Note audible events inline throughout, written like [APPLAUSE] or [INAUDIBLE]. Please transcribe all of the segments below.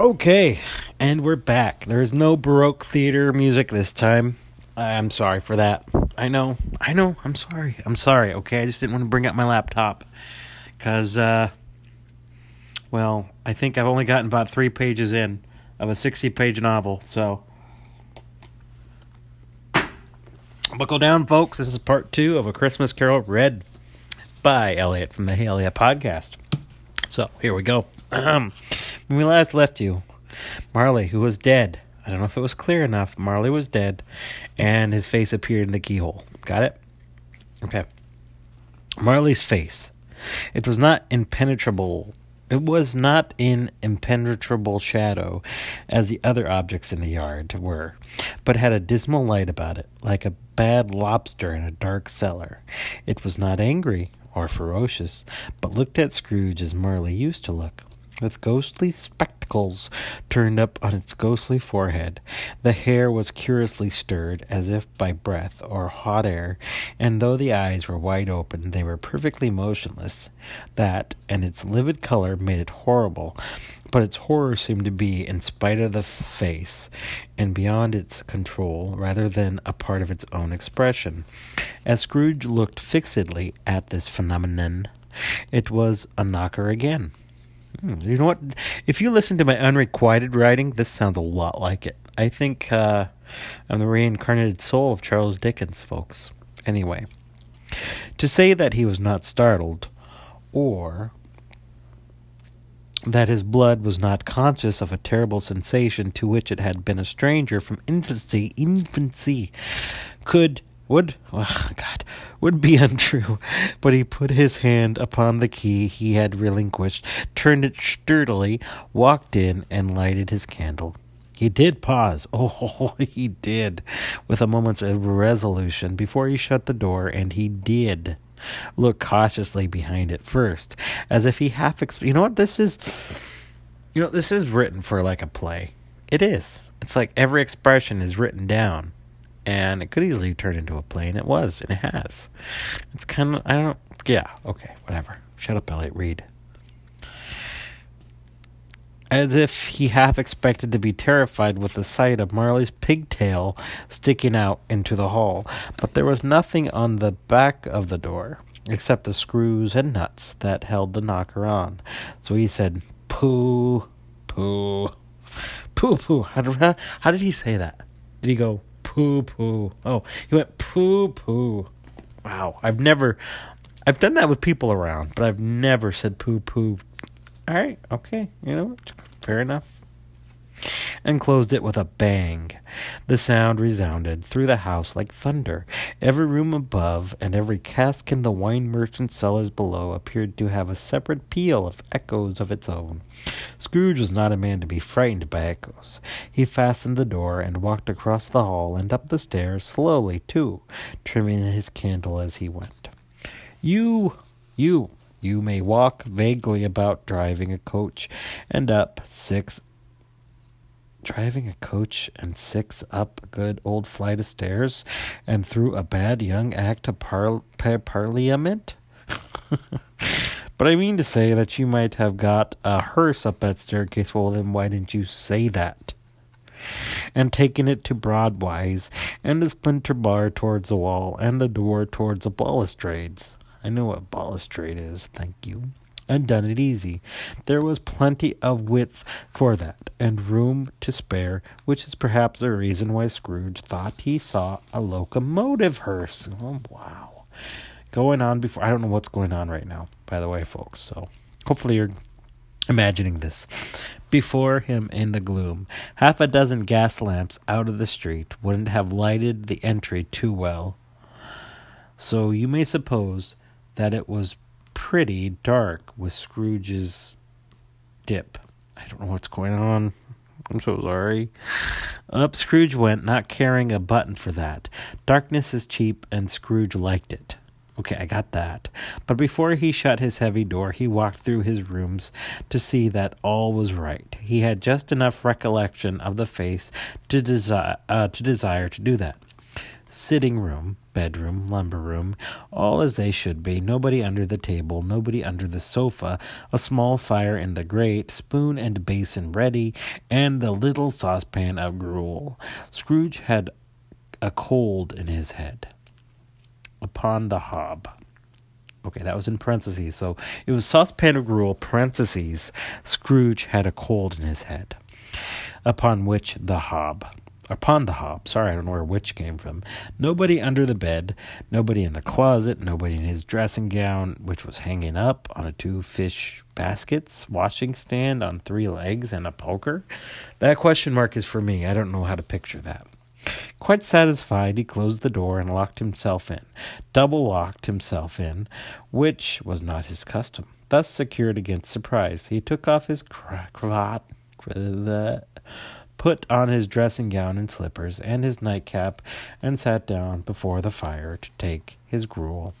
Okay, and we're back. There's no Baroque theater music this time. I'm sorry for that. I know, I know, I'm sorry. I'm sorry, okay? I just didn't want to bring up my laptop. Because, uh, well, I think I've only gotten about three pages in of a 60 page novel, so. Buckle down, folks. This is part two of A Christmas Carol read by Eliott from the Hey Eliott podcast. So, here we go. [CLEARS THROAT] when we last left you, Marley, who was dead. I don't know if it was clear enough. Marley was dead, and his face appeared in the keyhole. Got it? Okay. Marley's face. It was not impenetrable. It was not in impenetrable shadow as the other objects in the yard were, but had a dismal light about it, like a bad lobster in a dark cellar. It was not angry or ferocious, but looked at Scrooge as Marley used to look, with ghostly spectacles turned up on its ghostly forehead. The hair was curiously stirred, as if by breath or hot air, and though the eyes were wide open, they were perfectly motionless. That, and its livid color, made it horrible, but its horror seemed to be in spite of the face, and beyond its control, rather than a part of its own expression. As Scrooge looked fixedly at this phenomenon, it was a knocker again. Hmm, you know what? If you listen to my unrequited writing, this sounds a lot like it. I think uh, I'm the reincarnated soul of Charles Dickens, folks. Anyway, to say that he was not startled, or that his blood was not conscious of a terrible sensation to which it had been a stranger from infancy, infancy, could would oh God would be [LAUGHS] untrue, but he put his hand upon the key he had relinquished, turned it sturdily, walked in, and lighted his candle. He did pause. [LAUGHS] Oh, he did, with a moment's resolution before he shut the door, and he did look cautiously behind it first, as if he half. Exp- you know what this is? You know this is written for like a play. It is. It's like every expression is written down and it could easily turn into a plane. it was, and it has. It's kind of, I don't, yeah, okay, whatever. Shut up, Eliott Reed. As if he half expected to be terrified with the sight of Marley's pigtail sticking out into the hall, but there was nothing on the back of the door except the screws and nuts that held the knocker on. So he said, "Pooh, pooh, pooh, pooh." How did, how did he say that? Did he go poo poo. Oh, he went poo poo. Wow, I've never, I've done that with people around, but I've never said poo poo. All right, okay, you know, fair enough and closed it with a bang. The sound resounded through the house like thunder. Every room above and every cask in the wine merchant's cellars below appeared to have a separate peal of echoes of its own. Scrooge was not a man to be frightened by echoes. He fastened the door and walked across the hall and up the stairs slowly, too, trimming his candle as he went. You, you, you may walk vaguely about driving a coach and up six driving a coach and six up a good old flight of stairs and through a bad young act of par- par- parliament? [LAUGHS] but I mean to say that you might have got a hearse up that staircase. Well, then why didn't you say that? And taken it to Broadwise, and the splinter bar towards the wall, and the door towards the balustrades. I know what balustrade is, thank you and done it easy. There was plenty of width for that, and room to spare, which is perhaps the reason why Scrooge thought he saw a locomotive hearse. Oh, wow. Going on before, I don't know what's going on right now, by the way, folks, so hopefully you're imagining this. Before him in the gloom, half a dozen gas lamps out of the street wouldn't have lighted the entry too well. So you may suppose that it was pretty dark with Scrooge's dip. I don't know what's going on. I'm so sorry. Up Scrooge went, not caring a button for that. Darkness is cheap, and Scrooge liked it. Okay, I got that. But before he shut his heavy door, he walked through his rooms to see that all was right. He had just enough recollection of the face to, desi- uh, to desire to do that. Sitting room, bedroom, lumber room, all as they should be, nobody under the table, nobody under the sofa, a small fire in the grate, spoon and basin ready, and the little saucepan of gruel. Scrooge had a cold in his head. Upon the hob. Okay, that was in parentheses. So it was saucepan of gruel, parentheses. Scrooge had a cold in his head. Upon which the hob upon the hop. Sorry, I don't know where which came from. Nobody under the bed, nobody in the closet, nobody in his dressing gown, which was hanging up on a two fish baskets, washing stand on three legs, and a poker. That question mark is for me. I don't know how to picture that. Quite satisfied, he closed the door and locked himself in, double locked himself in, which was not his custom. Thus secured against surprise, he took off his cravat, put on his dressing gown and slippers and his nightcap, and sat down before the fire to take his gruel.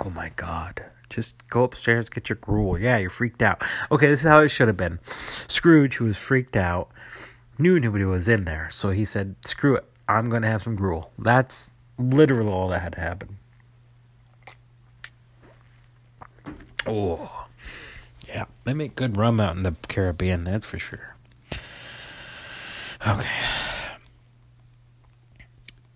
Oh my God. Just go upstairs, get your gruel. Yeah, you're freaked out. Okay, this is how it should have been. Scrooge, who was freaked out, knew nobody was in there, so he said, Screw it, I'm to have some gruel. That's literally all that had to happen. Oh, yeah, they make good rum out in the Caribbean, that's for sure. Okay.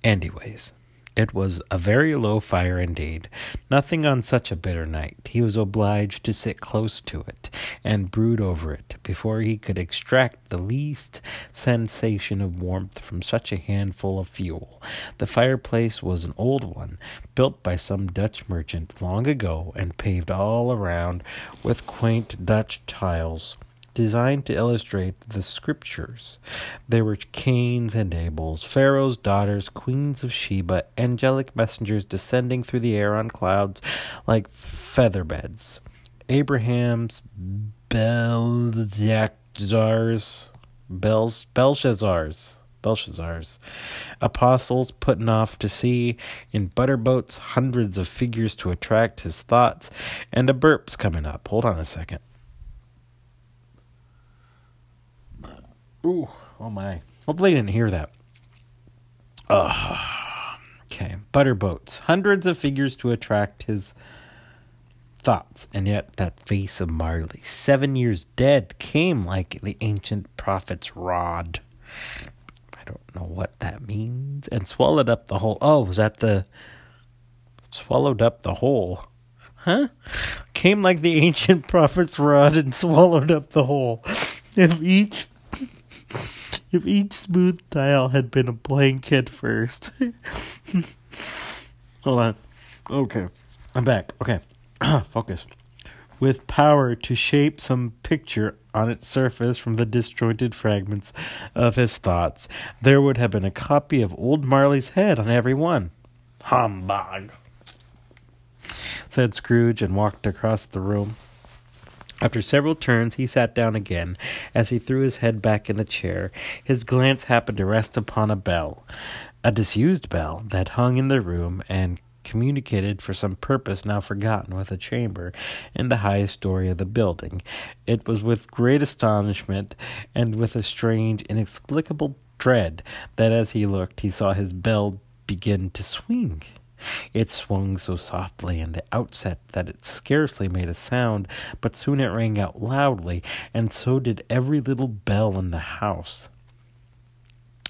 Anyways, it was a very low fire indeed. Nothing on such a bitter night. He was obliged to sit close to it and brood over it before he could extract the least sensation of warmth from such a handful of fuel. The fireplace was an old one, built by some Dutch merchant long ago and paved all around with quaint Dutch tiles designed to illustrate the scriptures. There were Cains and Abels, Pharaoh's daughters, queens of Sheba, angelic messengers descending through the air on clouds like feather beds, Abraham's Belshazzars, Bels, Belshazzars, Belshazzars, apostles putting off to sea in butter boats, hundreds of figures to attract his thoughts, and a burp's coming up. Hold on a second. Ooh, oh my. Hopefully you didn't hear that. Uh, okay. Butterboats. Hundreds of figures to attract his thoughts. And yet that face of Marley, seven years dead, came like the ancient prophet's rod. I don't know what that means. And swallowed up the whole. Oh, was that the. Swallowed up the whole. Huh? Came like the ancient [LAUGHS] prophet's rod and swallowed up the whole. If each if each smooth tile had been a blanket first. [LAUGHS] Hold on. Okay. I'm back. Okay. [CLEARS THROAT] Focus. With power to shape some picture on its surface from the disjointed fragments of his thoughts, there would have been a copy of old Marley's head on every one. Humbug! said Scrooge and walked across the room. After several turns, he sat down again. As he threw his head back in the chair, his glance happened to rest upon a bell, a disused bell that hung in the room and communicated for some purpose now forgotten with a chamber in the highest story of the building. It was with great astonishment and with a strange, inexplicable dread that as he looked, he saw his bell begin to swing. It swung so softly in the outset that it scarcely made a sound, but soon it rang out loudly, and so did every little bell in the house.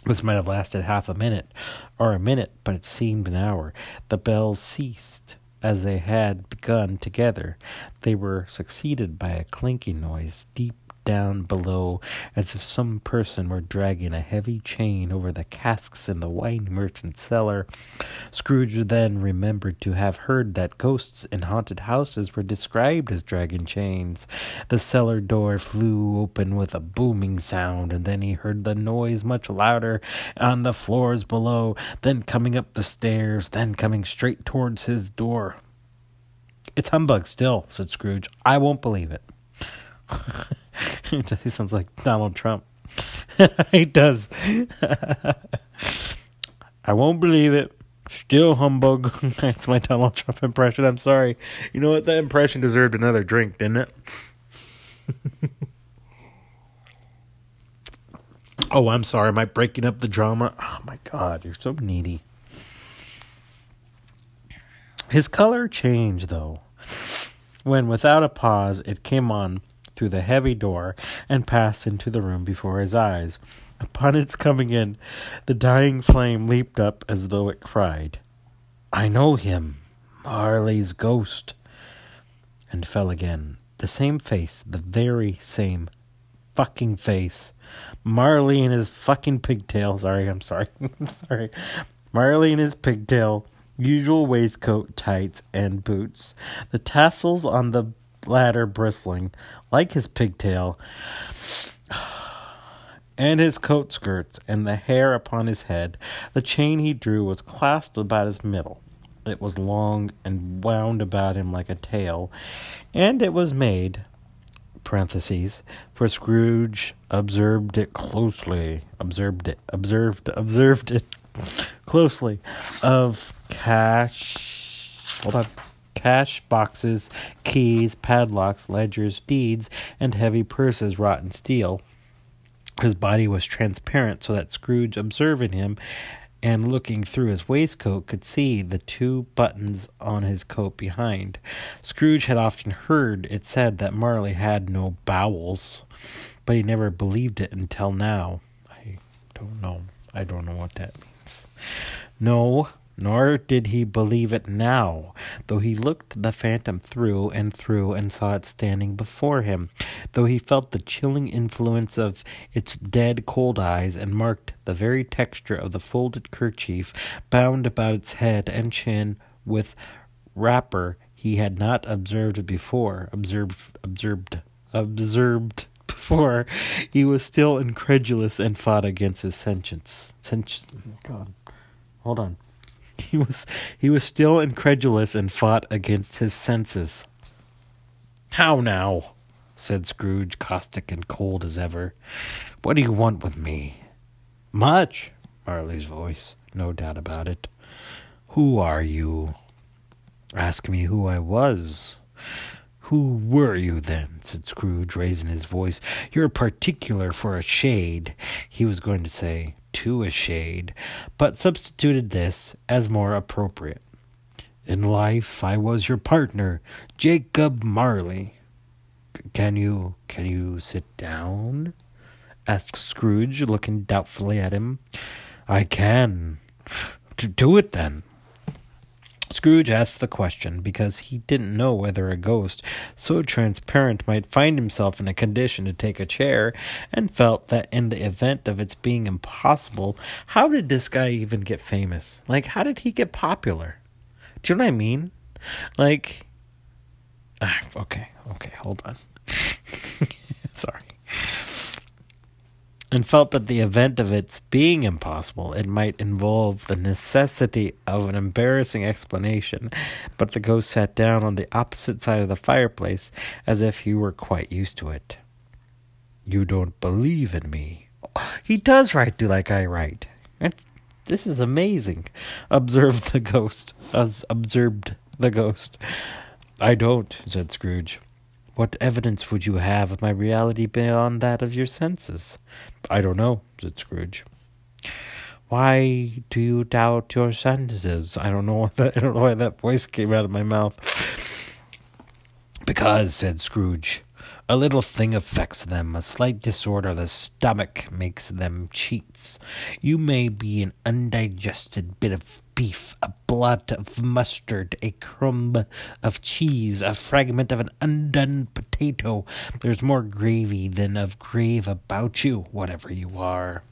This might have lasted half a minute, or a minute, but it seemed an hour. The bells ceased as they had begun together. They were succeeded by a clinking noise, deep down below, as if some person were dragging a heavy chain over the casks in the wine merchant's cellar. Scrooge then remembered to have heard that ghosts in haunted houses were described as dragging chains. The cellar door flew open with a booming sound, and then he heard the noise much louder on the floors below, then coming up the stairs, then coming straight towards his door. It's humbug still, said Scrooge. I won't believe it. [LAUGHS] [LAUGHS] he sounds like Donald Trump. [LAUGHS] he does. [LAUGHS] I won't believe it. Still humbug. That's my Donald Trump impression. I'm sorry. You know what? That impression deserved another drink, didn't it? oh, I'm sorry. Am I breaking up the drama? Oh my God, you're so needy. His color changed, though, when without a pause it came on through the heavy door and passed into the room before his eyes. Upon its coming in, the dying flame leaped up as though it cried, I know him, Marley's ghost, and fell again. The same face, the very same fucking face. Marley in his fucking pigtail. Sorry, I'm sorry. [LAUGHS] I'm sorry. Marley in his pigtail, usual waistcoat, tights, and boots. The tassels on the latter bristling, like his pigtail, and his coat skirts, and the hair upon his head. The chain he drew was clasped about his middle. It was long and wound about him like a tail, and it was made parentheses for Scrooge observed it closely observed it observed observed it [LAUGHS] closely of cash hold on cash boxes keys padlocks ledgers deeds and heavy purses wrought in steel his body was transparent so that Scrooge observing him and looking through his waistcoat could see the two buttons on his coat behind. Scrooge had often heard it said that Marley had no bowels, but he never believed it until now. I don't know. I don't know what that means. No, nor did he believe it now, though he looked the phantom through and through and saw it standing before him, though he felt the chilling influence of its dead cold eyes and marked the very texture of the folded kerchief bound about its head and chin with wrapper he had not observed before. Observed, observed, observed before. He was still incredulous and fought against his sentience. Sentience. God, hold on. [LAUGHS] He was he was still incredulous and fought against his senses. How now? said Scrooge, caustic and cold as ever. What do you want with me? Much, Marley's voice, no doubt about it. Who are you? Ask me who I was. Who were you then? said Scrooge, raising his voice. You're particular for a shade. He was going to say, to a shade, but substituted this as more appropriate. In life, I was your partner, Jacob Marley. Can you can you sit down? asked Scrooge, looking doubtfully at him. I can. To do it then. Scrooge asked the question because he didn't know whether a ghost so transparent might find himself in a condition to take a chair, and felt that in the event of its being impossible, how did this guy even get famous? Like, how did he get popular? Do you know what I mean? Like, ah, okay, okay, hold on. [LAUGHS] And felt that the event of its being impossible, it might involve the necessity of an embarrassing explanation. But the ghost sat down on the opposite side of the fireplace as if he were quite used to it. You don't believe in me. He does write do like I write. It's, this is amazing, observed the ghost. As observed the ghost. I don't, said Scrooge. What evidence would you have of my reality beyond that of your senses? I don't know, said Scrooge. Why do you doubt your senses? I don't know. That, [LAUGHS] I don't know why that voice came out of my mouth. Because, said Scrooge, a little thing affects them. A slight disorder of the stomach makes them cheats. You may be an undigested bit of beef, a blot of mustard, a crumb of cheese, a fragment of an undone potato. There's more gravy than of grave about you, whatever you are.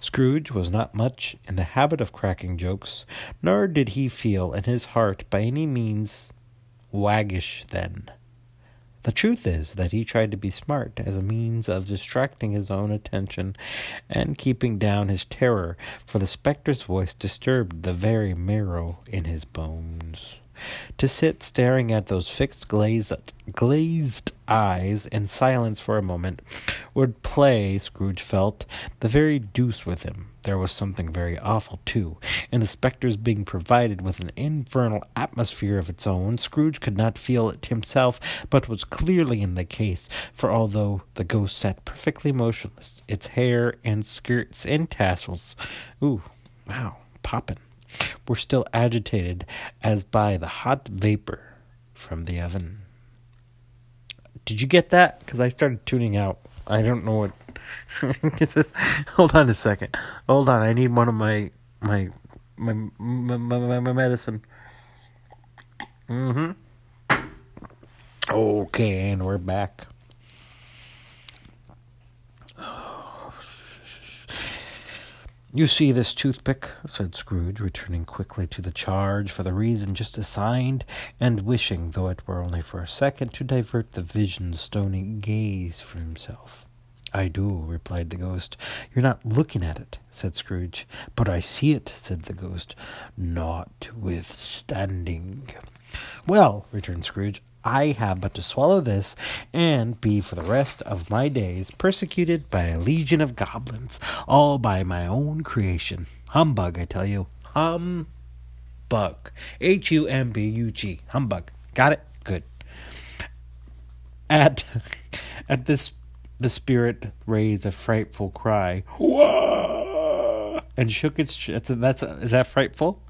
Scrooge was not much in the habit of cracking jokes, nor did he feel in his heart by any means waggish then. The truth is that he tried to be smart as a means of distracting his own attention and keeping down his terror, for the spectre's voice disturbed the very marrow in his bones. To sit staring at those fixed glazed, glazed eyes in silence for a moment would play, Scrooge felt, the very deuce with him. There was something very awful, too, in the spectre's being provided with an infernal atmosphere of its own. Scrooge could not feel it himself, but was clearly in the case, for although the ghost sat perfectly motionless, its hair and skirts and tassels, ooh, wow, poppin', were still agitated as by the hot vapor from the oven. Did you get that? Because I started tuning out. I don't know what. [LAUGHS] hold on a second. Hold on. I need one of my my my my, my, my medicine. Mm-hmm. Okay, and we're back. You see this toothpick, said Scrooge, returning quickly to the charge for the reason just assigned, and wishing, though it were only for a second, to divert the vision's stony gaze from himself. I do, replied the ghost. You're not looking at it, said Scrooge. But I see it, said the ghost, notwithstanding. Well, returned Scrooge, I have but to swallow this and be for the rest of my days persecuted by a legion of goblins, all by my own creation. Humbug, I tell you. Humbug. H U M B U G. Humbug. Got it? Good. At [LAUGHS] at this the spirit raised a frightful cry. Whoa! And shook its that's, that's is that frightful?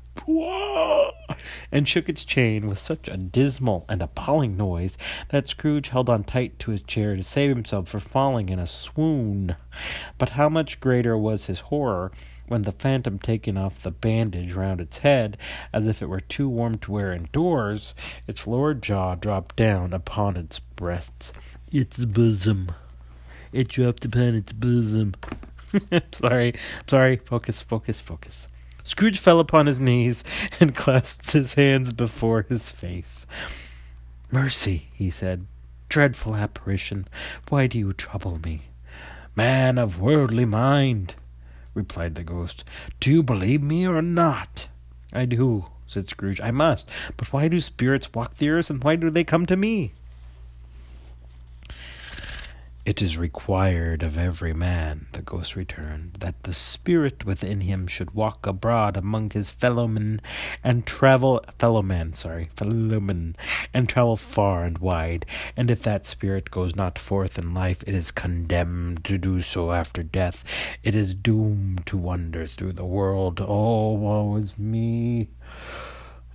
And shook its chain with such a dismal and appalling noise that Scrooge held on tight to his chair to save himself from falling in a swoon. But how much greater was his horror when the phantom, taking off the bandage round its head, as if it were too warm to wear indoors, its lower jaw dropped down upon its breasts, its bosom. It dropped upon its bosom. [LAUGHS] sorry, sorry. Focus, focus, focus. Scrooge fell upon his knees [LAUGHS] and clasped his hands before his face. Mercy, he said. Dreadful apparition, why do you trouble me? Man of worldly mind, replied the ghost. Do you believe me or not? I do, said Scrooge. I must. But why do spirits walk the earth, and why do they come to me? It is required of every man, the ghost returned, that the spirit within him should walk abroad among his fellowmen and travel fellowmen, sorry, fellowmen, and travel far and wide. And if that spirit goes not forth in life, it is condemned to do so after death. It is doomed to wander through the world. Oh, woe is me!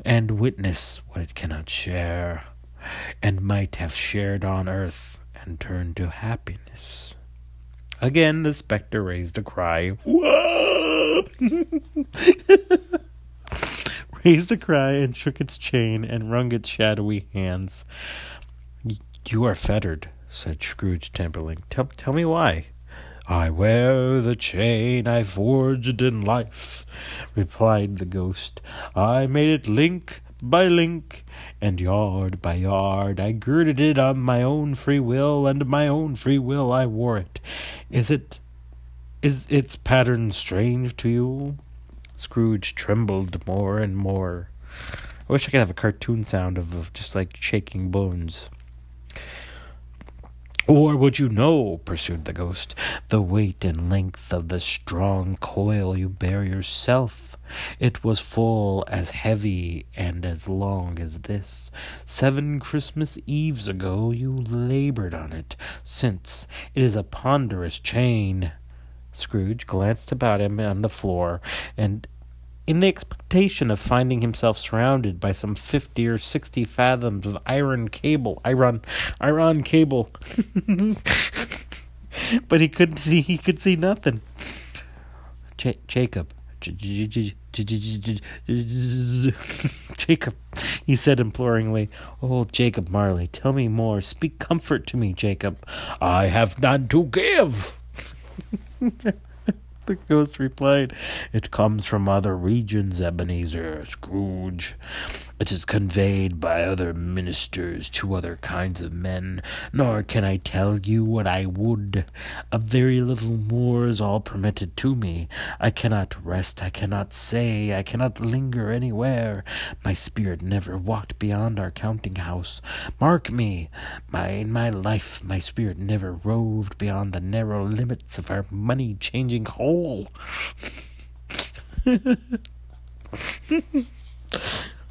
And witness what it cannot share, and might have shared on earth and turned to happiness. Again, the spectre raised a cry. Whoa! [LAUGHS] raised a cry and shook its chain and wrung its shadowy hands. You are fettered, said Scrooge Temperling. Tell, tell me why. I wear the chain I forged in life, replied the ghost. I made it link by link, and yard by yard I girded it on my own free will, and my own free will I wore it. Is it is its pattern strange to you? Scrooge trembled more and more. I wish I could have a cartoon sound of, of just like shaking bones. Or would you know, pursued the ghost, the weight and length of the strong coil you bear yourself? It was full as heavy and as long as this. Seven Christmas Eves ago you labored on it, since it is a ponderous chain. Scrooge glanced about him on the floor, and in the expectation of finding himself surrounded by some fifty or sixty fathoms of iron cable, iron, iron cable. [LAUGHS] but he couldn't see. He could see nothing. J- Jacob, Jacob, he said imploringly. Oh, Jacob Marley, tell me more. Speak comfort to me, Jacob. I have none to give. The ghost replied, It comes from other regions, Ebenezer Scrooge. It is conveyed by other ministers to other kinds of men, nor can I tell you what I would. A very little more is all permitted to me. I cannot rest, I cannot say, I cannot linger anywhere. My spirit never walked beyond our counting house. Mark me, my in my life my spirit never roved beyond the narrow limits of our money changing hole. [LAUGHS]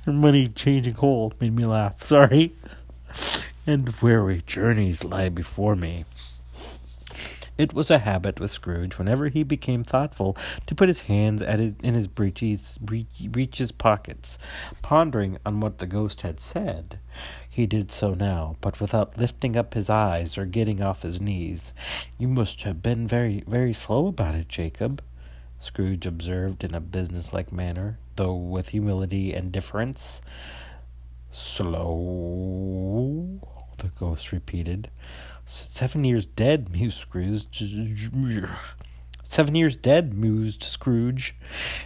Money changing hole made me laugh. [LAUGHS] Sorry. And weary journeys lie before me. It was a habit with Scrooge, whenever he became thoughtful, to put his hands at his, in his breeches, breeches pockets, pondering on what the ghost had said. He did so now, but without lifting up his eyes or getting off his knees. You must have been very, very slow about it, Jacob, Scrooge observed in a businesslike manner, though with humility and deference. Slow? The ghost repeated. Seven years dead, mused Scrooge. Seven years dead, mused Scrooge.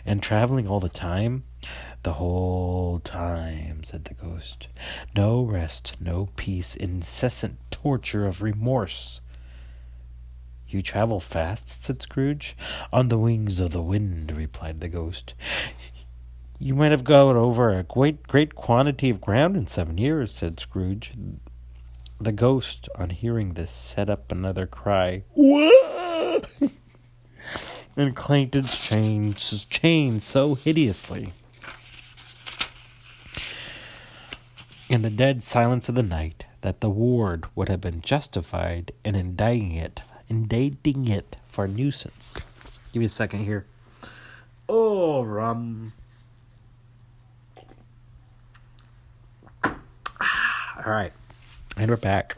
And traveling all the time? The whole time, said the ghost. No rest, no peace, incessant torture of remorse. You travel fast, said Scrooge. On the wings of the wind, replied the ghost. You might have gone over a great, great quantity of ground in seven years, said Scrooge. The ghost, on hearing this, set up another cry, [LAUGHS] and clanked its chains, chains so hideously. In the dead silence of the night, that the ward would have been justified in indicting it, indicting it for nuisance. Give me a second here. Oh, rum. All right. And we're back.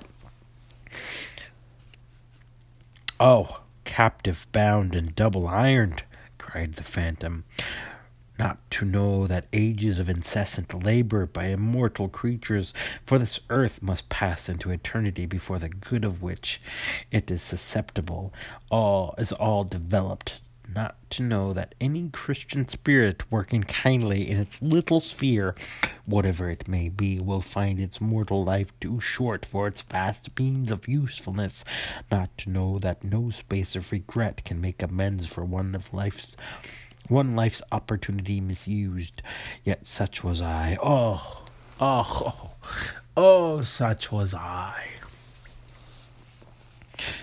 Oh, captive bound and double ironed, cried the phantom. Not to know that ages of incessant labor by immortal creatures for this earth must pass into eternity before the good of which it is susceptible, all is all developed not to know that any Christian spirit working kindly in its little sphere, whatever it may be, will find its mortal life too short for its vast means of usefulness, not to know that no space of regret can make amends for one of life's one life's opportunity misused. Yet such was I. Oh, oh, oh, oh, such was I.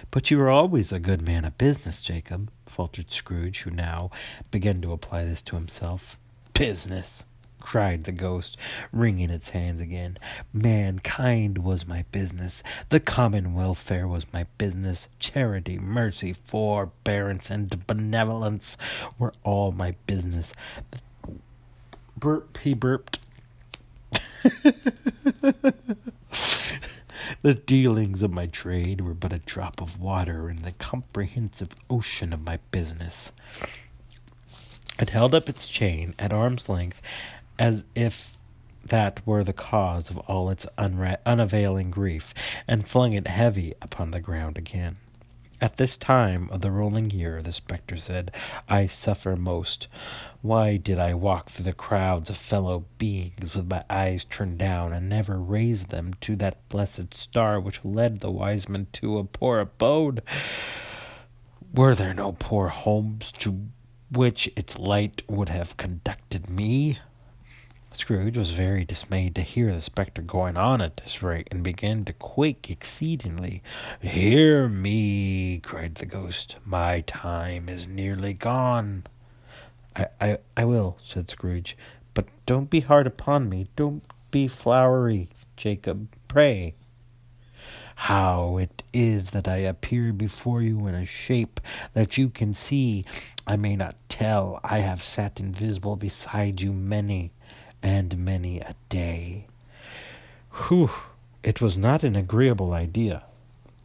But you were always a good man of business, Jacob faltered Scrooge, who now began to apply this to himself. Business! cried the ghost, wringing its hands again. Mankind was my business. The common welfare was my business. Charity, mercy, forbearance, and benevolence were all my business. Burp, he burped. [LAUGHS] The dealings of my trade were but a drop of water in the comprehensive ocean of my business. It held up its chain at arm's length as if that were the cause of all its unra- unavailing grief, and flung it heavy upon the ground again. At this time of the rolling year, the spectre said, I suffer most. Why did I walk through the crowds of fellow beings with my eyes turned down, and never raise them to that blessed star which led the wise men to a poor abode? Were there no poor homes to which its light would have conducted me? Scrooge was very dismayed to hear the spectre going on at this rate, and began to quake exceedingly. Hear me, cried the ghost. My time is nearly gone. I, I, I will, said Scrooge. But don't be hard upon me. Don't be flowery, Jacob. Pray. How it is that I appear before you in a shape that you can see, I may not tell. I have sat invisible beside you many and many a day. Whew! It was not an agreeable idea.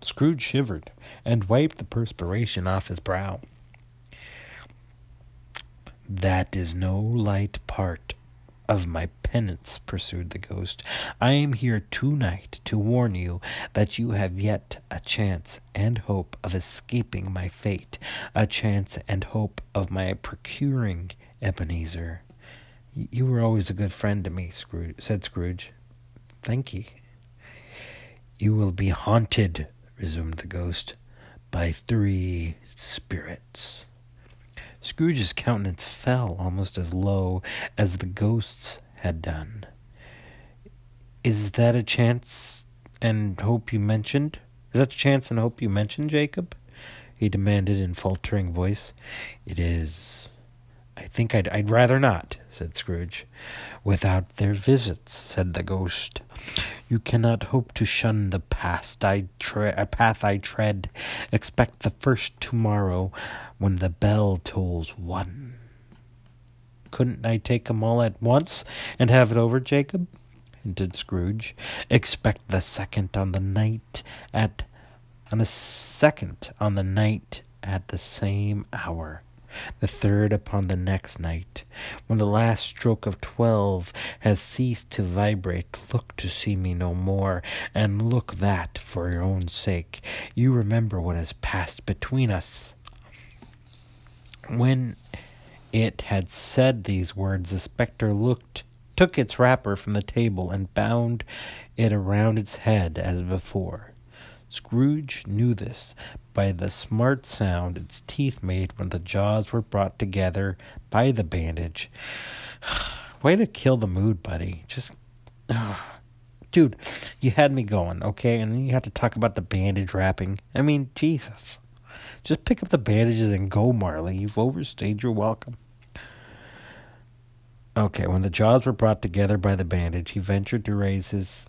Scrooge shivered and wiped the perspiration off his brow. That is no light part of my penance, pursued the ghost. I am here tonight to warn you that you have yet a chance and hope of escaping my fate, a chance and hope of my procuring Ebenezer. You were always a good friend to me, Scrooge, said Scrooge. Thank ye. You will be haunted, resumed the ghost, by three spirits. Scrooge's countenance fell almost as low as the ghost's had done. Is that a chance and hope you mentioned? Is that a chance and hope you mentioned, Jacob? he demanded in faltering voice. It is, I think I'd, I'd rather not, said Scrooge. Without their visits, said the ghost, you cannot hope to shun the past I tre- path I tread. Expect the first tomorrow when the bell tolls one. Couldn't I take 'em all at once and have it over, Jacob? hinted Scrooge. Expect the second on the night at on the second on the night at the same hour the third upon the next night. When the last stroke of twelve has ceased to vibrate, look to see me no more, and look that, for your own sake, you remember what has passed between us. When it had said these words, the spectre looked took its wrapper from the table and bound it around its head as before. Scrooge knew this by the smart sound its teeth made when the jaws were brought together by the bandage. [SIGHS] Way to kill the mood, buddy. Just. [SIGHS] Dude, you had me going, okay? And then you have to talk about the bandage wrapping. I mean, Jesus. Just pick up the bandages and go, Marley. You've overstayed your welcome. Okay, when the jaws were brought together by the bandage, he ventured to raise his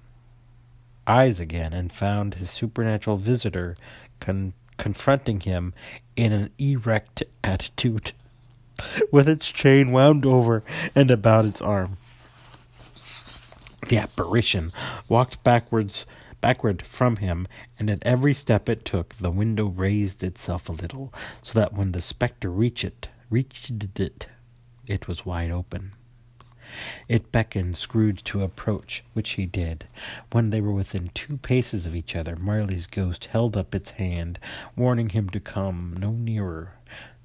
eyes again and found his supernatural visitor con- confronting him in an erect attitude, [LAUGHS] with its chain wound over and about its arm. The apparition walked backwards backward from him, and at every step it took, the window raised itself a little, so that when the spectre reached it, reached it, it was wide open. It beckoned Scrooge to approach, which he did. When they were within two paces of each other, Marley's ghost held up its hand, warning him to come no nearer.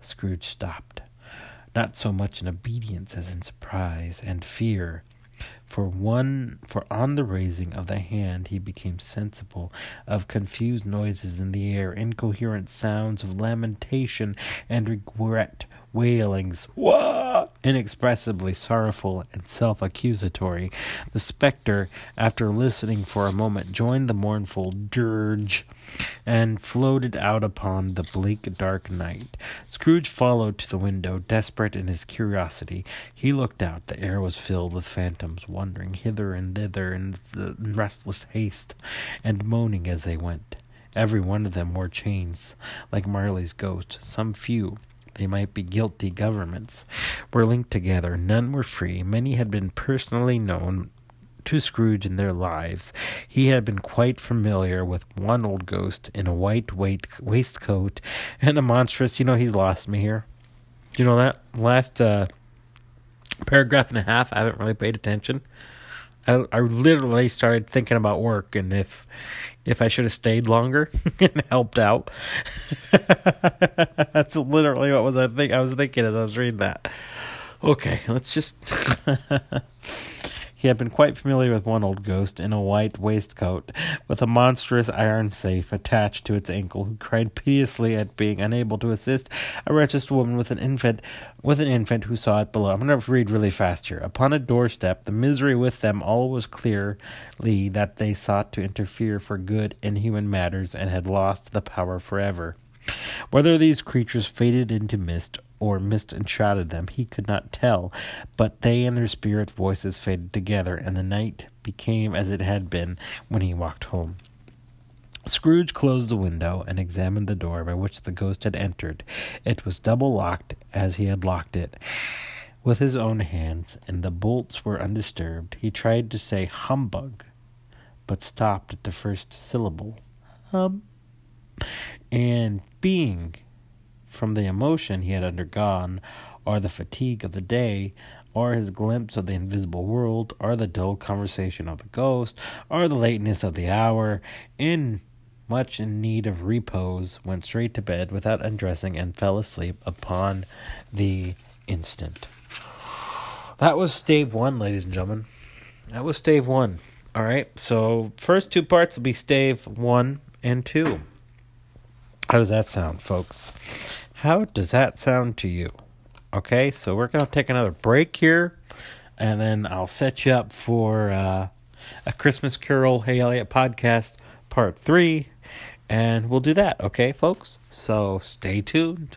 Scrooge stopped, not so much in obedience as in surprise and fear. For one, for on the raising of the hand he became sensible of confused noises in the air, incoherent sounds of lamentation and regret, wailings, wah, inexpressibly sorrowful and self accusatory. The spectre, after listening for a moment, joined the mournful dirge and floated out upon the bleak, dark night. Scrooge followed to the window, desperate in his curiosity. He looked out. The air was filled with phantoms, wandering hither and thither in restless haste, and moaning as they went. Every one of them wore chains, like Marley's ghost. Some few they might be guilty governments, were linked together. None were free. Many had been personally known to Scrooge in their lives. He had been quite familiar with one old ghost in a white waistcoat and a monstrous. You know, he's lost me here. You know that last uh, paragraph and a half? I haven't really paid attention. I, I literally started thinking about work and if if I should have stayed longer [LAUGHS] and helped out. [LAUGHS] That's literally what was I think I was thinking as I was reading that. Okay, let's just [LAUGHS] He had been quite familiar with one old ghost in a white waistcoat, with a monstrous iron safe attached to its ankle, who cried piteously at being unable to assist a wretched woman with an infant, with an infant who saw it below. I'm to read really fast here. Upon a doorstep, the misery with them all was clearly that they sought to interfere for good in human matters and had lost the power forever. Whether these creatures faded into mist or mist enshrouded them, he could not tell, but they and their spirit voices faded together, and the night became as it had been when he walked home. Scrooge closed the window and examined the door by which the ghost had entered. It was double locked as he had locked it with his own hands, and the bolts were undisturbed. He tried to say humbug, but stopped at the first syllable. Hum. And being from the emotion he had undergone, or the fatigue of the day, or his glimpse of the invisible world, or the dull conversation of the ghost, or the lateness of the hour, in much in need of repose, went straight to bed without undressing and fell asleep upon the instant. That was stave one, ladies and gentlemen. That was stave one. All right, so first two parts will be stave one and two. How does that sound, folks? How does that sound to you? Okay, so we're going to take another break here, and then I'll set you up for uh, a Christmas Carol Hey Eliott podcast part three, and we'll do that, okay, folks? So stay tuned.